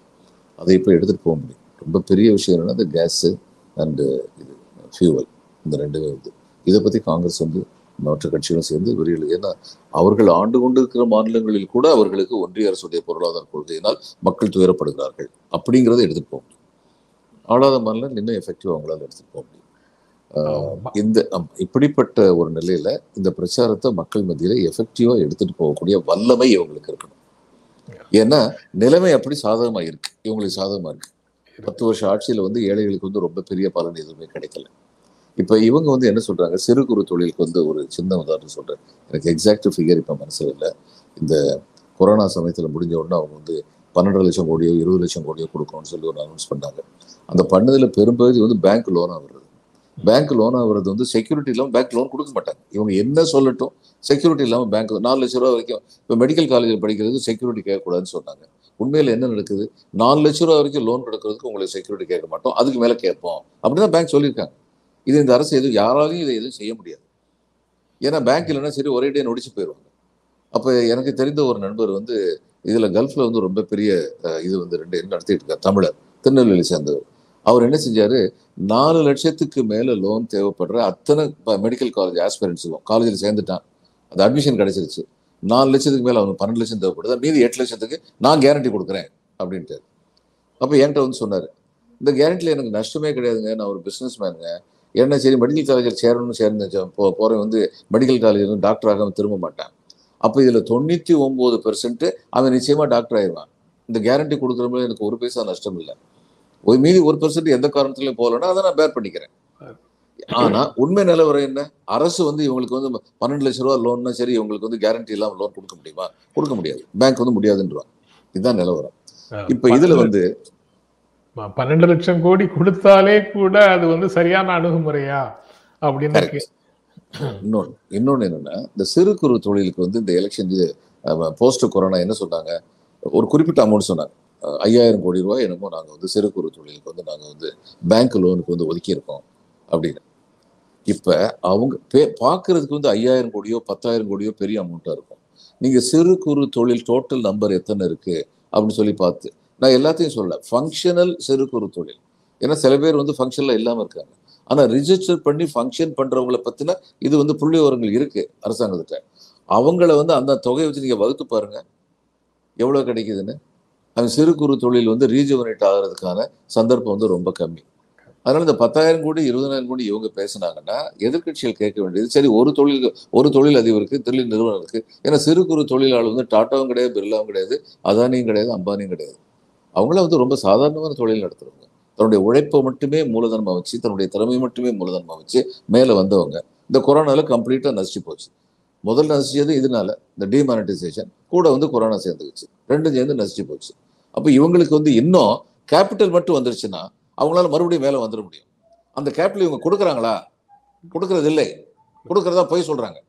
அதை இப்போ எடுத்துட்டு போக முடியும். ரொம்ப பெரிய விஷயம் என்னன்னா இந்த கேஸு அண்டு இது ஃபியூவல். இந்த ரெண்டுமே வந்து இதை பத்தி காங்கிரஸ் வந்து மற்ற கட்சிகளும் சேர்ந்து விரியல் ஏன்னா அவர்கள் ஆண்டு கொண்டு இருக்கிற மாநிலங்களில் கூட அவர்களுக்கு ஒன்றிய அரசுடைய பொருளாதார கொள்கையினால் மக்கள் துயரப்படுகிறார்கள் அப்படிங்கிறத எடுத்துட்டு போக முடியும். ஆளாத மாநிலம் இன்னும் எஃபெக்டிவ் அவங்களால எடுத்துட்டு போக முடியும். இந்த இப்படிப்பட்ட ஒரு நிலையில இந்த பிரச்சாரத்தை மக்கள் மத்தியில எஃபெக்டிவா எடுத்துட்டு போகக்கூடிய வல்லமை இவங்களுக்கு இருக்கணும். ஏன்னா நிலைமை அப்படி சாதகமா இருக்கு. இவங்களுக்கு சாதகமா இருக்கு. பத்து வருஷம் ஆட்சியில வந்து ஏழைகளுக்கு வந்து ரொம்ப பெரிய பலன் எதுவுமே கிடைக்கல. இப்ப இவங்க வந்து என்ன சொல்றாங்க? சிறு குறு தொழிலுக்கு வந்து ஒரு சின்ன உதாரணம் சொல்றேன். எனக்கு எக்ஸாக்ட் ஃபிகர் இப்ப மனசில் இல்லை. இந்த கொரோனா சமயத்தில் முடிஞ்ச உடனே அவங்க வந்து பன்னெண்டு லட்சம் கோடியோ இருபது லட்சம் கோடியோ கொடுக்கணும்னு சொல்லி ஒரு அனௌன்ஸ் பண்ணாங்க. அந்த பண்ணதுல பெரும்பகுதி வந்து பேங்க் லோனாக வருது பேங்க் லோன் ஆகுறது வந்து செக்யூரிட்டி இல்லாமல் பேங்க் லோன் கொடுக்க மாட்டாங்க. இவங்க என்ன சொல்லட்டும் செக்யூரிட்டி இல்லாமல் பேங்க் நாலு லட்ச ரூபா வரைக்கும் இப்போ மெடிக்கல் காலேஜில் படிக்கிறது செக்யூரிட்டி கேட்கக்கூடாதுன்னு சொன்னாங்க. உண்மையில் என்ன நடக்குது? நாலு லட்ச ரூபா வரைக்கும் லோன் கொடுக்கறதுக்கு உங்களுக்கு செக்யூரிட்டி கேட்க மாட்டோம். அதுக்கு மேலே கேட்போம். அப்படிதான் பேங்க் சொல்லியிருக்காங்க. இது இந்த அரசு எதுவும் யாராலையும் இதை எதுவும் செய்ய முடியாது. ஏன்னா பேங்க் இல்லைன்னா சரி ஒரே டே நொடிச்சு போயிடுவாங்க. அப்போ எனக்கு தெரிந்த ஒரு நண்பர் வந்து இதில் கல்ஃபில் வந்து ரொம்ப பெரிய இது வந்து ரெண்டு நடத்திட்டு இருக்கார்? தமிழர். திருநெல்வேலி சேர்ந்தவர். அவர் என்ன செஞ்சார்? நாலு லட்சத்துக்கு மேலே லோன் தேவைப்படுற அத்தனை மெடிக்கல் காலேஜ் ஆஸ்பிரன்ஸுக்கும் காலேஜில் சேர்ந்துட்டான். அது அட்மிஷன் கிடச்சிருச்சு. நாலு லட்சத்துக்கு மேலே அவனுக்கு பன்னெண்டு லட்சம் தேவைப்படுது. மீதி எட்டு லட்சத்துக்கு நான் கேரண்டி கொடுக்குறேன் அப்படின்ட்டு அப்போ என்கிட்ட வந்து சொன்னார் இந்த கேரண்டியில் எனக்கு நஷ்டமே கிடையாதுங்க. நான் ஒரு பிஸ்னஸ் மேனுங்க என்ன சரி மெடிக்கல் காலேஜில் சேரணும்னு சேர்ந்து போ போகிறேன் வந்து மெடிக்கல் காலேஜில் வந்து டாக்டர் ஆகாம திரும்ப மாட்டான். அப்போ இதில் தொண்ணூற்றி ஒம்பது பெர்சன்ட்டு அவன் நிச்சயமாக டாக்டர் ஆயிடுவான். இந்த கேரண்டி கொடுக்குறப்ப எனக்கு ஒரு பைசா நஷ்டம் இல்லை. ஒரு மீதி ஒரு பெர்சன்ட் எந்த காரணத்துலையும் போகலன்னா அதை நான் பேர் பண்ணிக்கிறேன். ஆனா உண்மை நிலவரம் என்ன? அரசு வந்து இவங்களுக்கு வந்து பன்னெண்டு லட்ச ரூபா லோன்னா சரி இவங்களுக்கு வந்து கேரண்டி இல்லாம லோன் கொடுக்க முடியுமா? கொடுக்க முடியாது. பேங்க் வந்து முடியாதுன்றான். இதுதான் நிலவரம் இப்ப இதுல வந்து பன்னெண்டு லட்சம் கோடி கொடுத்தாலே கூட அது வந்து சரியான அணுகுமுறையா? அப்படின்னு இன்னொன்னு இன்னொன்னு என்னன்னா இந்த சிறு குறு தொழிலுக்கு வந்து இந்த எலெக்ஷன் போஸ்ட் கொரோனா என்ன சொன்னாங்க? ஒரு குறிப்பிட்ட அமௌண்ட் சொன்னாங்க. ஐயாயிரம் கோடி ரூபாய் என்னமோ நாங்க வந்து சிறு குறு தொழிலுக்கு வந்து நாங்க வந்து பேங்க் லோனுக்கு வந்து ஒதுக்கி இருக்கோம் அப்படின்னு. இப்ப அவங்க பே- பார்க்கறதுக்கு வந்து ஐயாயிரம் கோடியோ பத்தாயிரம் கோடியோ பெரிய அமௌண்ட்டா இருக்கும். நீங்க சிறு குறு தொழில் டோட்டல் நம்பர் எத்தனை இருக்கு அப்படின்னு சொல்லி பார்த்து நான் எல்லாத்தையும் சொல்ல ஃபங்க்ஷனல் சிறு குறு தொழில். ஏன்னா சில பேர் வந்து ஃபங்க்ஷன்ல இல்லாமல் இருக்காங்க. ஆனா ரிஜிஸ்டர் பண்ணி ஃபங்க்ஷன் பண்ணுறவங்களை பத்தின இது வந்து புள்ளி விவரங்கள் இருக்கு அரசாங்கத்திட்ட. அவங்கள வந்து அந்த தொகையை வச்சு நீங்க வகுத்து பாருங்க. எவ்வளவு கிடைக்குதுன்னு? அந்த சிறு குறு தொழில் வந்து ரீஜுவனேட் ஆகிறதுக்கான சந்தர்ப்பம் வந்து ரொம்ப கம்மி. அதனால இந்த பத்தாயிரம் கோடி இருபதாயிரம் கோடி இவங்க பேசுனாங்கன்னா எதிர்க்கட்சிகள் கேட்க வேண்டியது சரி ஒரு தொழில் ஒரு தொழில் அதிபருக்கு தொழில் நிறுவனம் இருக்கு ஏன்னா சிறு குறு தொழிலாளர் வந்து டாட்டாவும் கிடையாது பிர்லாவும் கிடையாது அதானியும் கிடையாது அம்பானியும் கிடையாது. அவங்கள வந்து ரொம்ப சாதாரணமான தொழில் நடத்துறவங்க. தன்னுடைய உழைப்பை மட்டுமே மூலதனமாக வச்சு தன்னுடைய திறமையை மட்டுமே மூலதனமாக வச்சு மேலே வந்தவங்க. இந்த கொரோனாவில் கம்ப்ளீட்டாக நசிச்சு போச்சு. முதல்ல நசிச்சது இதனால இந்த டிமானிட்டைசேஷன் கூட வந்து கொரோனா சேர்ந்துக்குச்சு. ரெண்டும் சேர்ந்து நசிச்சு போச்சு. அப்போ இவங்களுக்கு வந்து இன்னும் கேபிட்டல் மட்டும் வந்துருச்சுன்னா அவங்களால மறுபடியும் மேலே வந்துட முடியும். அந்த கேபிட்டல் இவங்க கொடுக்குறாங்களா? கொடுக்கறது இல்லை கொடுக்கறதா போய் சொல்றாங்க.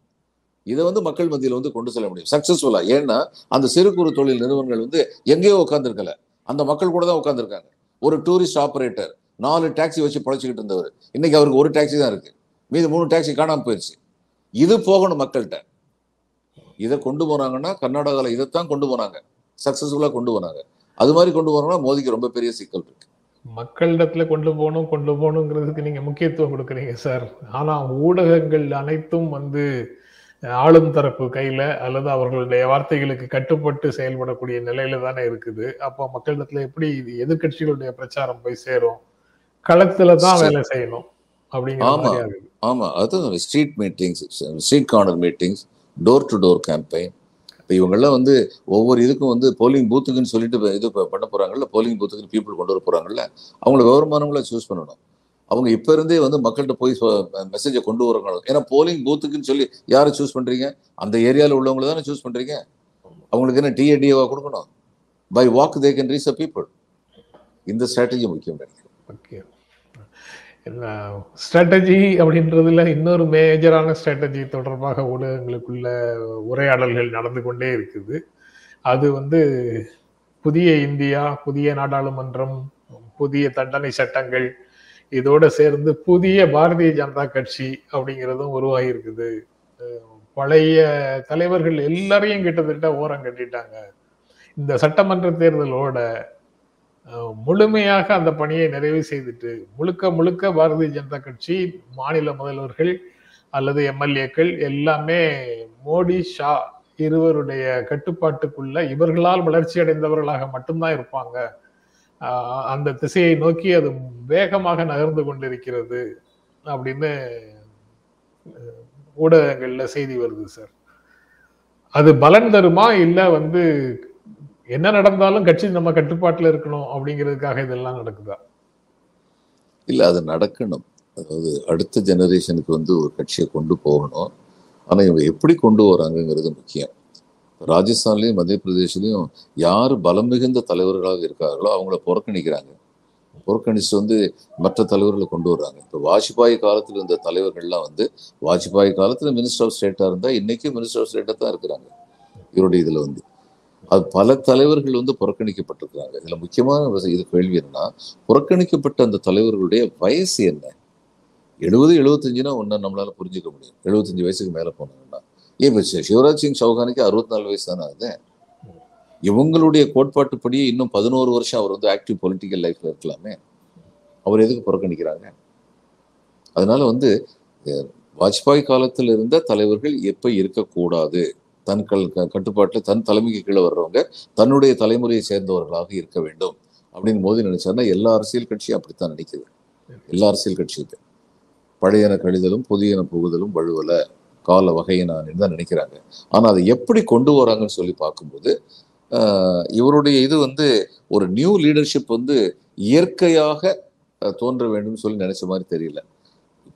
இதை வந்து மக்கள் மத்தியில் வந்து கொண்டு செல்ல முடியும். சக்ஸஸ்ஃபுல்லாக ஏன்னா அந்த சிறு குறு தொழில் நிறுவனங்கள் வந்து எங்கேயோ உட்காந்துருக்கல அந்த மக்கள் கூட தான் உட்காந்துருக்காங்க ஒரு டூரிஸ்ட் ஆப்ரேட்டர் நாலு டாக்ஸி வச்சு பழச்சிக்கிட்டு இருந்தவர். இன்னைக்கு அவருக்கு ஒரு டாக்ஸி தான் இருக்கு. மீது மூணு டாக்ஸி காணாமல் போயிடுச்சு இது போகணும் மக்கள்கிட்ட. இதை கொண்டு போனாங்கன்னா கர்நாடகாவில் இதைத்தான் கொண்டு போனாங்க. சக்ஸஸ்ஃபுல்லாக கொண்டு போனாங்க. அது மாதிரி கொண்டு போனாங்கன்னா மோதிக்கு ரொம்ப பெரிய சிக்கல் இருக்கு. மக்களிடத்துல கொண்டு போகணும் கொண்டு போகணுங்கிறதுக்கு நீங்க முக்கியத்துவம் கொடுக்குறீங்க சார். ஆனா ஊடகங்கள் அனைத்தும் வந்து ஆளும் தரப்பு கையில அல்லது அவர்களுடைய வார்த்தைகளுக்கு கட்டுப்பட்டு செயல்படக்கூடிய நிலையில தானே இருக்குது. அப்போ மக்களிடத்துல எப்படி இது எதிர்க்கட்சிகளுடைய பிரச்சாரம் போய் சேரும்? களத்துல தான். வேலை செய்யணும் அப்படிங்கிற ஆமா. அது street meetings street corner meetings door to door campaign இப்போ இவங்கெல்லாம் வந்து ஒவ்வொரு இதுக்கும் வந்து போலிங் பூத்துக்குன்னு சொல்லிட்டு இது பண்ண போகிறாங்கல்ல போலிங் பூத்துக்குன்னு பீப்புள் கொண்டு வர போகிறாங்கல்ல அவங்கள விவரமானவங்கள சூஸ் பண்ணணும். அவங்க இப்போ இருந்தே வந்து மக்கள்கிட்ட போய் மெசேஜை கொண்டு வரணும் ஏன்னா போலிங் பூத்துக்குன்னு சொல்லி யாரை சூஸ் பண்ணுறீங்க அந்த ஏரியாவில் உள்ளவங்கள தானே சூஸ் பண்ணுறீங்க அவங்களுக்கு என்ன டிஏடிஏவா கொடுக்கணும்? By walk they can reach a people இந்த ஸ்ட்ராட்டஜி முக்கியம் நினைக்கிறேன் ஓகே ஸ்ட்ராட்டஜி அப்படின்றதுல இன்னொரு மேஜரான ஸ்ட்ராட்டஜி தொடர்பாக ஊடகங்களுக்குள்ள உரையாடல்கள் நடந்து கொண்டே இருக்குது. அது வந்து புதிய இந்தியா புதிய நாடாளுமன்றம் புதிய தண்டனை சட்டங்கள் இதோட சேர்ந்து புதிய பாரதிய ஜனதா கட்சி அப்படிங்கிறதும் உருவாகி இருக்குது பழைய தலைவர்கள் எல்லாரையும் கிட்டத்தட்ட ஓரம் கட்டிட்டாங்க. இந்த சட்டமன்ற தேர்தலோட முழுமையாக அந்த பணியை நிறைவு செய்துட்டு முழுக்க முழுக்க பாரதிய ஜனதா கட்சி மாநில முதல்வர்கள் அல்லது எம்எல்ஏக்கள் எல்லாமே மோடி ஷா இருவருடைய கட்டுப்பாட்டுக்குள்ள இவர்களால் வளர்ச்சி அடைந்தவர்களாக மட்டும்தான் இருப்பாங்க. அந்த திசையை நோக்கி அது வேகமாக நகர்ந்து கொண்டிருக்கிறது அப்படின்னு ஊடகங்கள்ல செய்தி வருது சார். அது பலன் தருமா? இல்ல வந்து என்ன நடந்தாலும் கட்சி நம்ம கட்டுப்பாட்டில் இருக்கணும் அப்படிங்கிறதுக்காக இதெல்லாம் நடக்குதா? இல்லை அது நடக்கணும். அதாவது அடுத்த ஜெனரேஷனுக்கு வந்து ஒரு கட்சியை கொண்டு போகணும். ஆனால் இவங்க எப்படி கொண்டு வராங்கங்கிறது முக்கியம். ராஜஸ்தான்லேயும் மத்திய பிரதேஷ்லயும் யார் பலம் மிகுந்த தலைவர்களாக இருக்கார்களோ அவங்கள புறக்கணிக்கிறாங்க. புறக்கணிச்சு வந்து மற்ற தலைவர்களை கொண்டு வர்றாங்க. இப்போ வாஜ்பாய் காலத்தில் இருந்த தலைவர்கள்லாம் வந்து வாஜ்பாய் காலத்தில் மினிஸ்டர் ஆஃப் ஸ்டேட்டாக இருந்தால் இன்றைக்கும் மினிஸ்டர் ஆஃப் ஸ்டேட்டாக தான் இருக்கிறாங்க. இவருடைய இதில் வந்து. அது பல தலைவர்கள் வந்து புறக்கணிக்கப்பட்டிருக்கிறாங்க. இதில் முக்கியமான இது கேள்வி என்னன்னா புறக்கணிக்கப்பட்ட அந்த தலைவர்களுடைய வயசு என்ன? எழுபது எழுபத்தஞ்சுனா ஒன்றா நம்மளால் புரிஞ்சுக்க முடியும். எழுபத்தஞ்சு வயசுக்கு மேலே போனாங்கன்னா. ஏன் இப்போ சிவராஜ் சிங் சௌகானுக்கு அறுபத்தி நாலு வயசு தானே ஆகுது இவங்களுடைய கோட்பாட்டுப்படியே இன்னும் பதினோரு வருஷம் அவர் வந்து ஆக்டிவ் பொலிட்டிக்கல் லைஃப்ல இருக்கலாமே. அவர் எதுக்கு புறக்கணிக்கிறாங்க? அதனால வந்து வாஜ்பாய் காலத்தில் இருந்த தலைவர்கள் எப்போ இருக்கக்கூடாது? தன் கல் க- தன் தலைமைக்கு கீழே வர்றவங்க தன்னுடைய தலைமுறையை சேர்ந்தவர்களாக இருக்க வேண்டும். அப்படின்னு மோதி நினைச்சாருன்னா எல்லா அரசியல் கட்சியும் அப்படித்தான் நினைக்குது. எல்லா அரசியல் கட்சியுமே. பழையன கழிதலும் புதியன புகுதலும் வலுவல கால வகையினான்னு தான் நினைக்கிறாங்க. ஆனால் அதை எப்படி கொண்டு வராங்கன்னு சொல்லி பார்க்கும்போது இவருடைய இது வந்து ஒரு நியூ லீடர்ஷிப் வந்து இயற்கையாக தோன்ற வேண்டும்னு சொல்லி நினைச்ச மாதிரி தெரியல.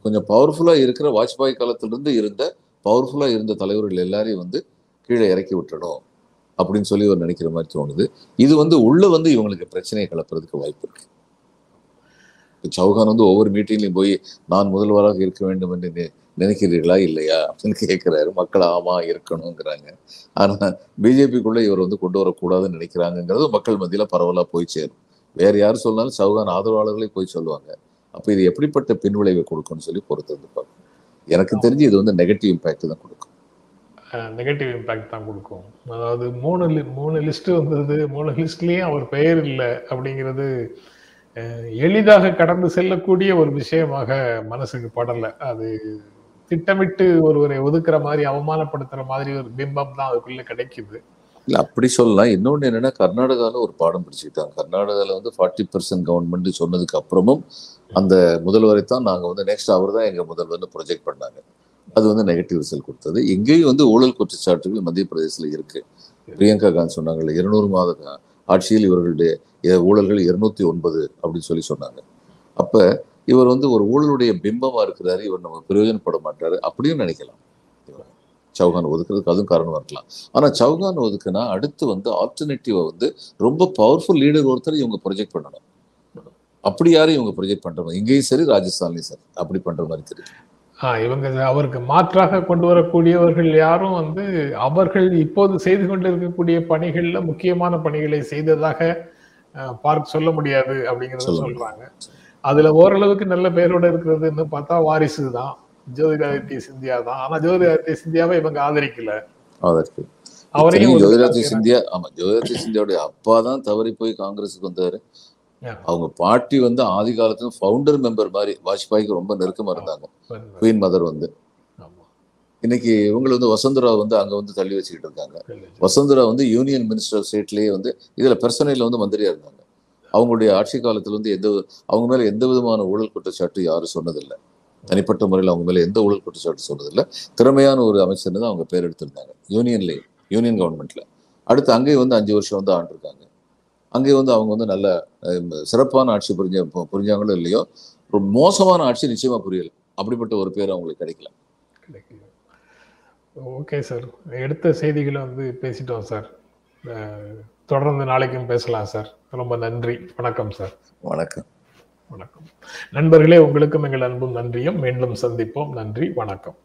கொஞ்சம் பவர்ஃபுல்லாக இருக்கிற வாஜ்பாய் காலத்திலிருந்து இருந்த பவர்ஃபுல்லாக இருந்த தலைவர்கள் எல்லாரையும் வந்து கீழே இறக்கி விட்டுடும் அப்படின்னு சொல்லி ஒரு நினைக்கிற மாதிரி தோணுது. இது வந்து உள்ள வந்து இவங்களுக்கு பிரச்சனையை கிளப்புறதுக்கு வாய்ப்பு இருக்கு. இப்போ சௌகான் வந்து ஒவ்வொரு மீட்டிங்லையும் போய் நான் முதல்வராக இருக்க வேண்டும் என்று நினைக்கிறீர்களா இல்லையா அப்படின்னு கேட்கிறாரு மக்கள் ஆமா இருக்கணுங்கிறாங்க. ஆனா பிஜேபிக்குள்ள இவர் வந்து கொண்டு வரக்கூடாதுன்னு நினைக்கிறாங்கங்கிறது மக்கள் மத்தியில் பரவலாக போய் சேரும். வேற யார் சொன்னாலும் சௌகான் ஆதரவாளர்களே போய் சொல்லுவாங்க. அப்போ இது எப்படிப்பட்ட பின்விளைவை கொடுக்கும்னு சொல்லி பொறுத்து வந்து பார்க்கணும். எனக்கு தெரிஞ்சு இது வந்து நெகட்டிவ் இம்பேக்ட் தான் கொடுக்கும். நெகட்டிவ் இம்பேக்ட் தான் கொடுக்கும். அதாவது மூணு மூணு லிஸ்ட் வந்தது மூணு லிஸ்ட்லேயும் அவர் பெயர் இல்லை அப்படிங்கிறது எளிதாக கடந்து செல்லக்கூடிய ஒரு விஷயமாக மனசுக்கு படலை. அது திட்டமிட்டு ஒருவரை ஒதுக்குற மாதிரி அவமானப்படுத்துற மாதிரி ஒரு பிம்பம் தான் அதுக்குள்ள கிடைக்குது. இல்லை அப்படி சொல்லலாம். இன்னொன்று என்னென்னா கர்நாடகாவில் ஒரு பாடம் பிடிச்சிக்கிட்டாங்க கர்நாடகாவில் வந்து ஃபார்ட்டி பர்சன்ட் கவர்மெண்ட் சொன்னதுக்கு அப்புறமும் அந்த முதல்வரை தான் நாங்கள் வந்து நெக்ஸ்ட் அவர் தான் எங்கள் முதல்வர்னு ப்ரொஜெக்ட் பண்ணாங்க. அது வந்து நெகட்டிவ் ரிசல்ட் கொடுத்தது. எங்கேயும் வந்து ஊழல் குற்றச்சாட்டுகள் மத்திய பிரதேசத்துல இருக்கு. பிரியங்கா காந்தி சொன்னாங்கல்ல இருநூறு மாத ஆட்சியில் இவர்களுடைய ஊழல்கள் இருநூத்தி ஒன்பது அப்படின்னு சொல்லி சொன்னாங்க. அப்ப இவர் வந்து ஒரு ஊழலுடைய பிம்பமா இருக்கிறாரு இவர் நம்ம பிரயோஜனப்பட மாட்டாரு அப்படியும் நினைக்கலாம். சௌகான் ஒதுக்குறதுக்கு அதுவும் காரணமா இருக்கலாம். ஆனா சௌகான் ஒதுக்குனா அடுத்து வந்து ஆல்டர்னேட்டிவா வந்து ரொம்ப பவர்ஃபுல் லீடர் ஒருத்தர் இவங்க ப்ரொஜெக்ட் பண்ணணும். அப்படி யாரும் இவங்க ப்ரொஜெக்ட் பண்ற மாதிரி இங்கேயும் சரி ராஜஸ்தான்லயும் சரி அப்படி பண்ற மாதிரி தெரியும். இவங்க அவருக்கு மாற்றாக கொண்டு வரக்கூடியவர்கள் யாரும் வந்து அவர்கள் இப்போது செய்து கொண்டிருக்கக்கூடிய பணிகள்ல முக்கியமான பணிகளை செய்ததாக பார்க்க சொல்ல முடியாது அப்படிங்கறத சொல்றாங்க. அதுல ஓரளவுக்கு நல்ல பேரோட இருக்கிறதுன்னு பார்த்தா வாரிசு தான். ஜோதிராதித்ய சிந்தியா தான். ஆனா ஜோதிராதித்ய சிந்தியாவை இவங்க ஆதரிக்கல. அவரையும் செய்றாங்க. சிந்தியா ஆமா ஜோதிராஜ் சிந்தியாவுடைய அப்பா தான் தவறி போய் காங்கிரஸுக்கு வந்தாரு. அவங்க பாட்டி வந்து ஆதி காலத்துல ஃபவுண்டர் மெம்பர் மாதிரி வாஜ்பாய்க்கு ரொம்ப நெருக்கமா இருந்தாங்க. குயின் மதர் வந்து. இன்னைக்கு இவங்க வந்து வசுந்தரா வந்து அங்க வந்து தள்ளி வச்சுக்கிட்டு இருக்காங்க. வசுந்தரா வந்து யூனியன் மினிஸ்டர் ஸ்டேட்லயே வந்து இதுல பெர்சனைல வந்து மந்திரியா இருந்தாங்க. அவங்களுடைய ஆட்சி காலத்துல வந்து எந்த அவங்க மேல எந்த விதமான ஊழல் குற்றச்சாட்டு யாரும் சொன்னதில்லை. தனிப்பட்ட முறையில் அவங்க மேல எந்த ஊழல் குற்றச்சாட்டு சொன்னதில்லை. திறமையான ஒரு அமைச்சர்னு தான் அவங்க பேர் எடுத்திருந்தாங்க. யூனியன்லேயே யூனியன் கவர்மெண்ட்ல அடுத்து அங்கேயும் வந்து அஞ்சு வருஷம் வந்து ஆண்டிருக்காங்க. அங்கேயும் வந்து அவங்க வந்து நல்ல சிறப்பான ஆட்சி புரிஞ்ச புரிஞ்சாங்களோ இல்லையோ ஒரு மோசமான ஆட்சி நிச்சயமா புரியல. அப்படிப்பட்ட ஒரு பேர் அவங்களுக்கு கிடைக்கல. Okay sir. எடுத்த செய்திகளை வந்து பேசிட்டோம் சார். தொடர்ந்து நாளைக்கும் பேசலாம் சார். ரொம்ப நன்றி. வணக்கம் சார். வணக்கம். வணக்கம். நண்பர்களே உங்களுக்கும் எங்கள் அன்பும் நன்றியும். மீண்டும் சந்திப்போம். நன்றி வணக்கம்.